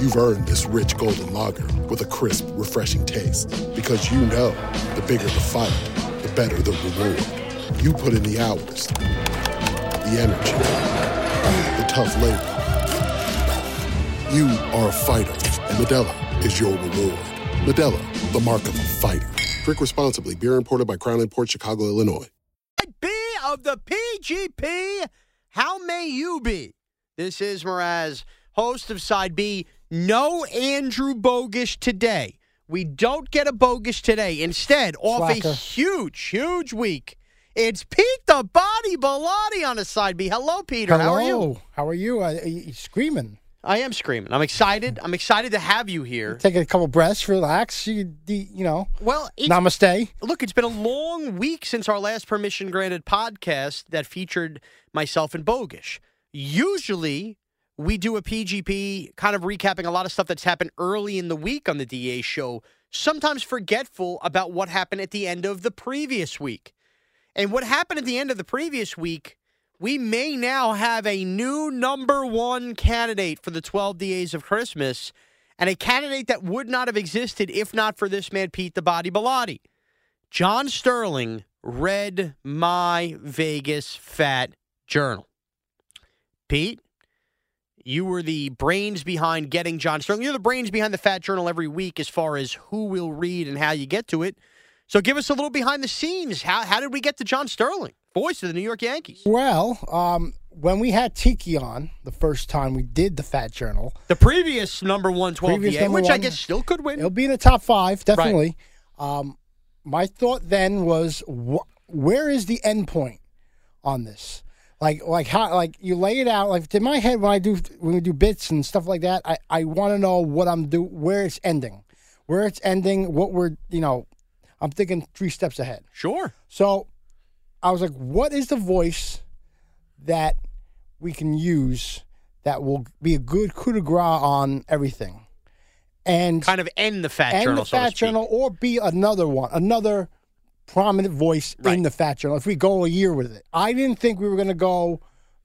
You've earned this rich golden lager with a crisp, refreshing taste. Because you know the bigger the fight, the better the reward. You put in the hours, the energy, the tough labor. You are a fighter, and Modelo is your reward. Modelo, the mark of a fighter. Drink responsibly. Beer imported by Crown Port Chicago, Illinois. B of the PGP. How may you be? This is Mraz, host of Side B. No Andrew Bogusch today. We don't get a Bogusch today. Instead, off a huge, huge week, it's Pete the Body Bellotti on the Side B. Hello, Peter. Hello. How are you? How are you? Uh, you screaming. I am screaming. I'm excited. I'm excited to have you here. Take a couple breaths, relax. You, you know, Well, namaste. Look, it's been a long week since our last permission granted podcast that featured myself and Bogusch. Usually, we do a PGP kind of recapping a lot of stuff that's happened early in the week on the DA show, sometimes forgetful about what happened at the end of the previous week. And what happened at the end of the previous week, we may now have a new number one candidate for the 12 DAs of Christmas, and a candidate that would not have existed if not for this man, Pete the Body Bellotti. John Sterling read my Vegas Fat Journal. Pete, you were the brains behind getting John Sterling. You're the brains behind the Fat Journal every week as far as who will read and how you get to it. So give us a little behind the scenes. How, how did we get to John Sterling, voice of the New York Yankees? Well, um, when we had Tiki on the first time we did the Fat Journal, The previous number one 12 Previous number which I guess still could win. it'll be in the top five, definitely. Um, my thought then was, wh- where is the end point on this? Like, like how, like you lay it out. Like in my head, when I do when we do bits and stuff like that, I, I want to know what I'm do, where it's ending, where it's ending, what we're, you know, I'm thinking three steps ahead. Sure. So I was like, what is the voice that we can use that will be a good coup de grace on everything? And Kind of end the Fat and Journal, the so Fat speak. Journal, or be another one, another prominent voice in the Fat Journal. If we go a year with it, I didn't think we were going to go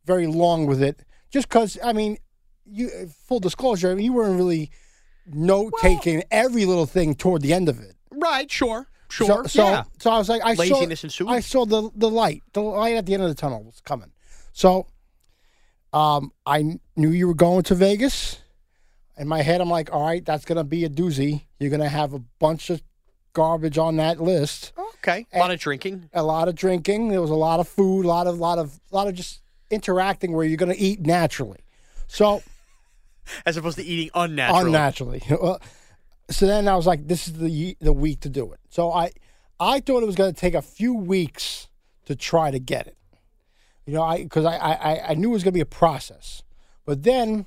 very long with it, just because. I mean, you full disclosure, you weren't really note taking every little thing toward the end of it. Right, sure. Sure. So, yeah. so I was like, I Laziness saw, ensued. I saw the the light, the light at the end of the tunnel was coming. So um, I knew you were going to Vegas. In my head, I'm like, all right, that's going to be a doozy. You're going to have a bunch of garbage on that list. Okay. A lot of drinking. A lot of drinking. There was a lot of food. A lot of, lot of, lot of just interacting where you're going to eat naturally. So [LAUGHS] As opposed to eating unnaturally. unnaturally. So then I was like, this is the the week to do it. So I I thought it was going to take a few weeks to try to get it. You know, I because I, I I knew it was going to be a process, but then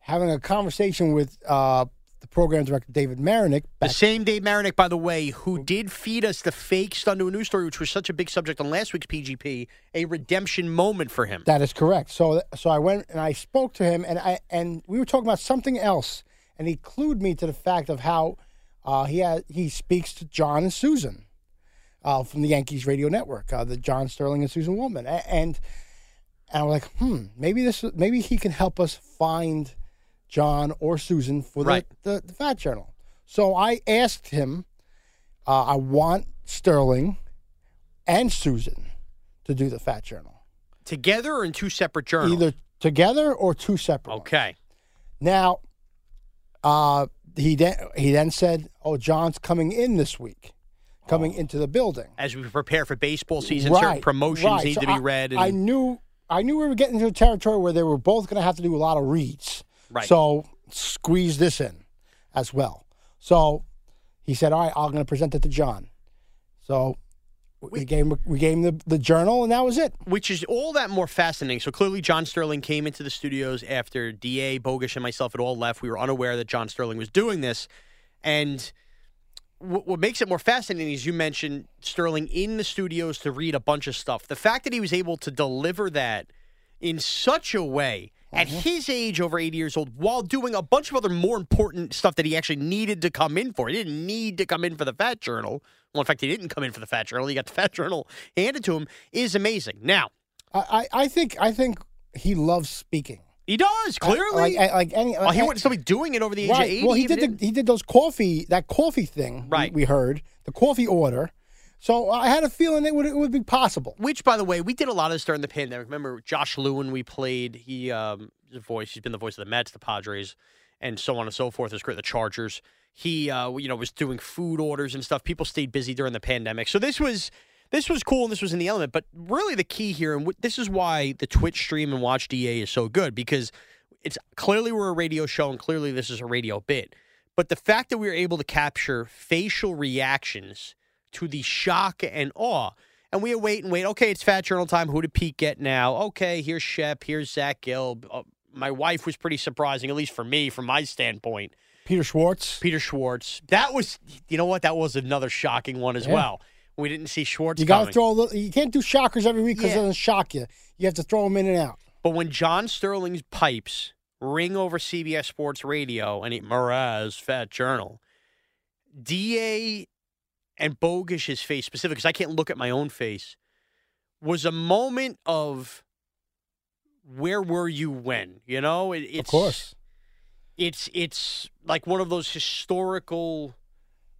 having a conversation with uh, the program director David Marinick The same Dave Marinick, by the way, who did feed us the fake Stun to a News story, which was such a big subject on last week's PGP, a redemption moment for him. That is correct. So so I went and I spoke to him and I and we were talking about something else and he clued me to the fact of how uh, he had he speaks to John and Suzyn uh, from the Yankees radio network, uh, the John Sterling and Suzyn Waldman, and and I'm like, hmm, maybe this maybe he can help us find John or Suzyn for the, Right. the, the Fat Journal. So I asked him, uh, I want Sterling and Suzyn to do the Fat Journal Together or in two separate journals? either together or two separate. ones. Okay. Now, uh, he then he then said, "Oh, John's coming in this week, coming into the building." As we prepare for baseball season, certain promotions right. need So to be I- read. And, I knew I knew we were getting into a territory where they were both going to have to do a lot of reads. Right. So squeeze this in as well. So he said, "All right, I'm going to present it to John." So we, gave him we gave him the, the journal, and that was it. which is all that more fascinating. So clearly, John Sterling came into the studios after Da Bogusch and myself had all left. We were unaware that John Sterling was doing this, and what, what makes it more fascinating is you mentioned Sterling in the studios to read a bunch of stuff. The fact that he was able to deliver that in such a way at mm-hmm. his age, over 80 years old, while doing a bunch of other more important stuff that he actually needed to come in for. He didn't need to come in for the Fat Journal. Well, in fact, he didn't come in for the Fat Journal. He got the Fat Journal handed to him. Is amazing. Now, I, I, think I think he loves speaking. he does clearly. like, like any. well, he like- wouldn't still be doing it over the age right. of 80. Well, he did the, he did those coffee that coffee thing. we- Right. We, heard the coffee order. So I had a feeling it would it would be possible. Which, by the way, we did a lot of this during the pandemic. Remember Josh Lewin? We played. He um, the voice. He's been the voice of the Mets, the Padres, and so on and so forth. His career, the Chargers. He, uh, you know, was doing food orders and stuff. People stayed busy during the pandemic, so this was this was cool and this was in the element. But really, the key here, and wh- this is why the Twitch stream and Watch DA is so good because it's clearly we're a radio show and clearly this is a radio bit. But the fact that we were able to capture facial reactions to the shock and awe. And we wait and wait. Okay, it's Fat Journal time. Who did Pete get now? Okay, here's Shep. Here's Zach Gill. Uh, my wife was pretty surprising, at least for me, from my standpoint. Peter Schwartz. Peter Schwartz. That was, you know what? That was another shocking one as Yeah. well. We didn't see Schwartz You got to throw a little. You can't do shockers every week because Yeah. it doesn't shock you. You have to throw them in and out. But when John Sterling's pipes ring over CBS Sports Radio and it Mraz Fat Journal, DA and Bogusch's face specifically, because I can't look at my own face, was a moment of where were you when? You know, it, it's of course. it's it's like one of those historical,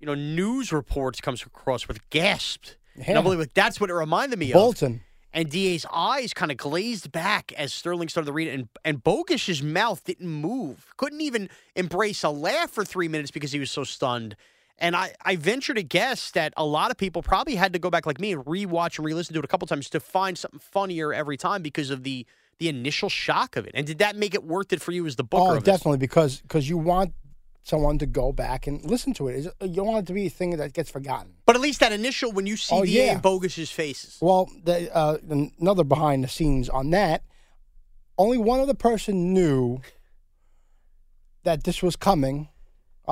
you know, news reports comes across with gasped. And Yeah. I believe like, that's what it reminded me of Bolton. and DA's eyes kind of glazed back as Sterling started to read it, and and Bogusch's mouth didn't move, couldn't even embrace a laugh for three minutes because he was so stunned. And I, I venture to guess that a lot of people probably had to go back like me and rewatch and re-listen to it a couple times to find something funnier every time because of the the initial shock of it. And did that make it worth it for you as the booker? Oh, definitely because because you want someone to go back and listen to it. You don't want it to be a thing that gets forgotten. But at least that initial when you see Oh, DA yeah. and Bogusch's faces. Well, the, uh, another behind the scenes on that. Only one other person knew that this was coming,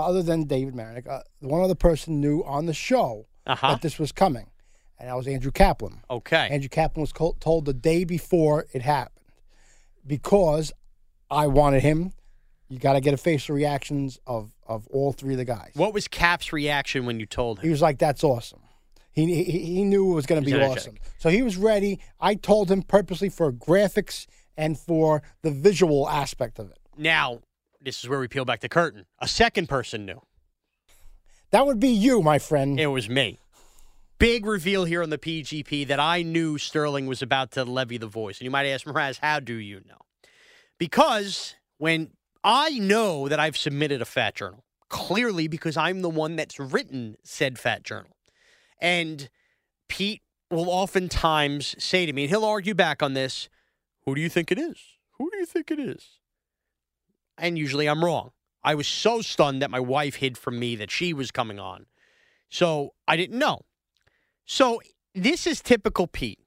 other than David Marinick. Uh, one other person knew on the show Uh-huh. that this was coming, and that was Andrew Kaplan. Okay. Andrew Kaplan was co- told the day before it happened because I wanted him. You got to get a facial reactions of of all three of the guys. What was Cap's reaction when you told him? He was like, "That's awesome." He he, he knew it was going to be awesome, so he was ready. I told him purposely for graphics and for the visual aspect of it. Now, this is where we peel back the curtain. A second person knew. That would be you, my friend. It was me. Big reveal here on the PGP that I knew Sterling was about to levy the voice. And you might ask, Mraz, how do you know? Because when I know that I've submitted a fat journal, clearly because I'm the one that's written said fat journal. And Pete will oftentimes say to me, and he'll argue back on this, who do you think it is? Who do you think it is? And usually I'm wrong. I was so stunned that my wife hid from me that she was coming on. So I didn't know. So this is typical Pete.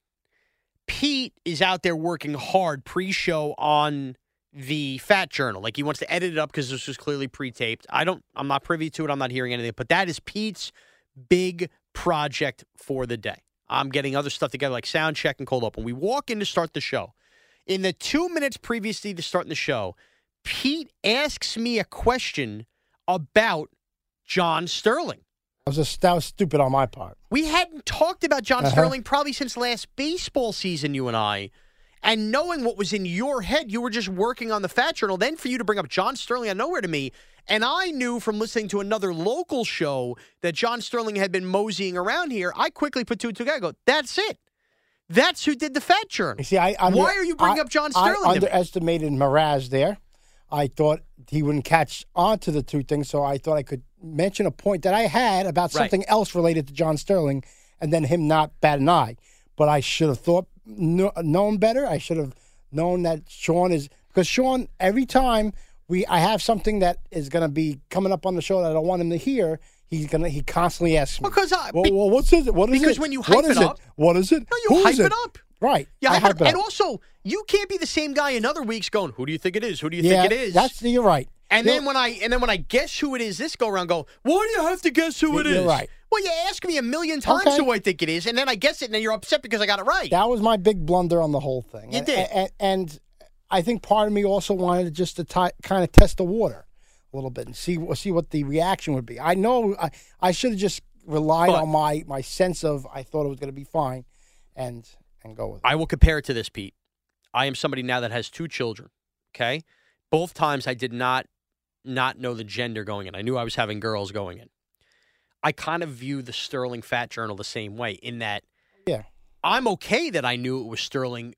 Pete is out there working hard pre show on the Fat Journal. Like he wants to edit it up because this was clearly pre taped. I don't, I'm not privy to it. I'm not hearing anything, but that is Pete's big project for the day. I'm getting other stuff together like sound check and cold open. We walk in to start the show. In the two minutes previously to starting the show, Pete asks me a question about John Sterling. That was, just, that was stupid on my part. We hadn't talked about John Uh-huh. Sterling probably since last baseball season, you and I. And knowing what was in your head, you were just working on the Fat Journal. Then for you to bring up John Sterling out of nowhere to me, and I knew from listening to another local show that John Sterling had been moseying around here. I quickly put two and two together. I go, that's it. That's who did the Fat Journal. You see, I, I Why are you bringing I- up John Sterling? me? underestimated Mraz there. I thought he wouldn't catch on to the two things, so I thought I could mention a point that I had about Right. something else related to John Sterling, and then him not bat an eye. But I should have thought kno- known better. I should have known that Sean is because Sean every time we I have something that is going to be coming up on the show that I don't want him to hear. He's gonna. He constantly asks me. Because I- well, well, what's it? What is because it? when you hype is it up- what is it? No, you Who hype is it up. Right. Yeah, I I hype it and also you can't be the same guy in other weeks going, "Who do you think it is? Who do you yeah, think it is?" That's you're right. And You're- then when I and then when I guess who it is, this go around go, why do you have to guess who it is? Right. Well, you ask me a million times Okay. who I think it is, and then I guess it, and then you're upset because I got it right. That was my big blunder on the whole thing. You and, did. and, and I think part of me also wanted to just to ti kind of test the water a little bit and see see what the reaction would be. I know I, I should have just relied But- on my my sense of I thought it was going to be fine, and and go with it. I will compare it to this, Pete. I am somebody now that has two children. Okay, both times I did not not know the gender going in. I knew I was having girls going in. I kind of view the Sterling Fat Journal the same way in that Yeah. I'm okay that I knew it was Sterling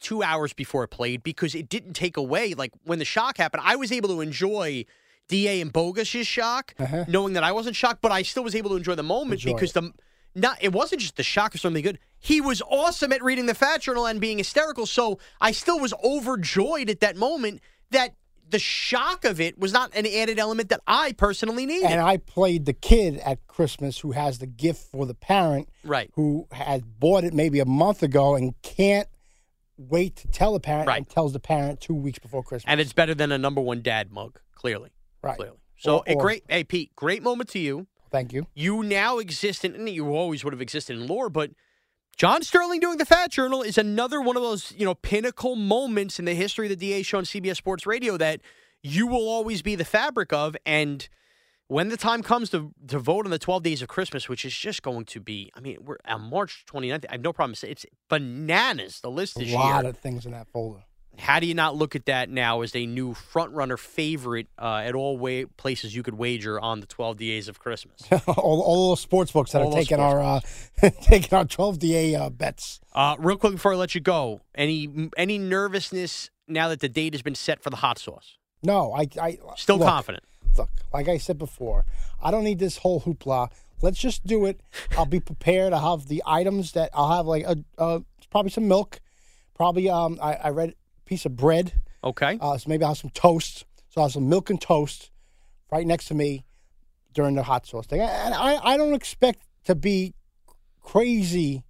two hours before it played because it didn't take away like when the shock happened. I was able to enjoy Da and Bogus's shock, Uh-huh. knowing that I wasn't shocked, but I still was able to enjoy the moment Enjoy because it. the not it wasn't just the shock of something good. He was awesome at reading the Fat Journal and being hysterical. So I still was overjoyed at that moment that the shock of it was not an added element that I personally needed. And I played the kid at Christmas who has the gift for the parent, Right. Who had bought it maybe a month ago and can't wait to tell the parent, Right. and tells the parent two weeks before Christmas. and it's better than a number one dad mug, clearly. Right. Clearly. So Or- a great hey Pete, great moment to you. Thank you. You now exist in and you always would have existed in lore, but John Sterling doing the Fat Journal is another one of those, you know, pinnacle moments in the history of the DA show on CBS Sports Radio that you will always be the fabric of. And when the time comes to, to vote on the 12 days of Christmas, which is just going to be, I mean, we're on March 29th. I have no problem saying it's bananas, the list is A lot year. of things in that folder. How do you not look at that now as a new front runner favorite uh, at all way places you could wager on the 12 days of Christmas? [LAUGHS] all, all those sports books that All are taking our uh, [LAUGHS] taking our 12 DA uh, bets. Uh, real quick before I let you go, any any nervousness now that the date has been set for the hot sauce? No, I, I Still look, confident. Look, like I said before, I don't need this whole hoopla. Let's just do it. I'll be prepared. I'll have the items that I'll have like a uh, probably some milk, probably um I, I read piece of bread. Okay. Uh, so maybe I'll have some toast. So I'll have some milk and toast right next to me during the hot sauce thing. And I, I don't expect to be crazy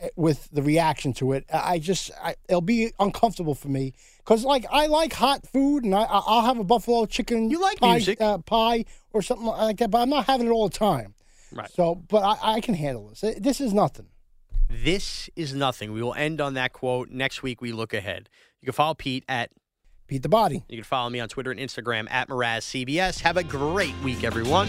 eh, with the reaction to it. I just, I, it'll be uncomfortable for me because, like, I like hot food, and I, I'll have a buffalo chicken. You like pie, music. uh, pie or something like that, but I'm not having it all the time. Right. So, but I, I can handle this. This is nothing. This is nothing. We will end on that quote. Next week, we look ahead. You can follow Pete at Pete the body. You can follow me on Twitter and Instagram at MarazCBS. Have a great week, everyone.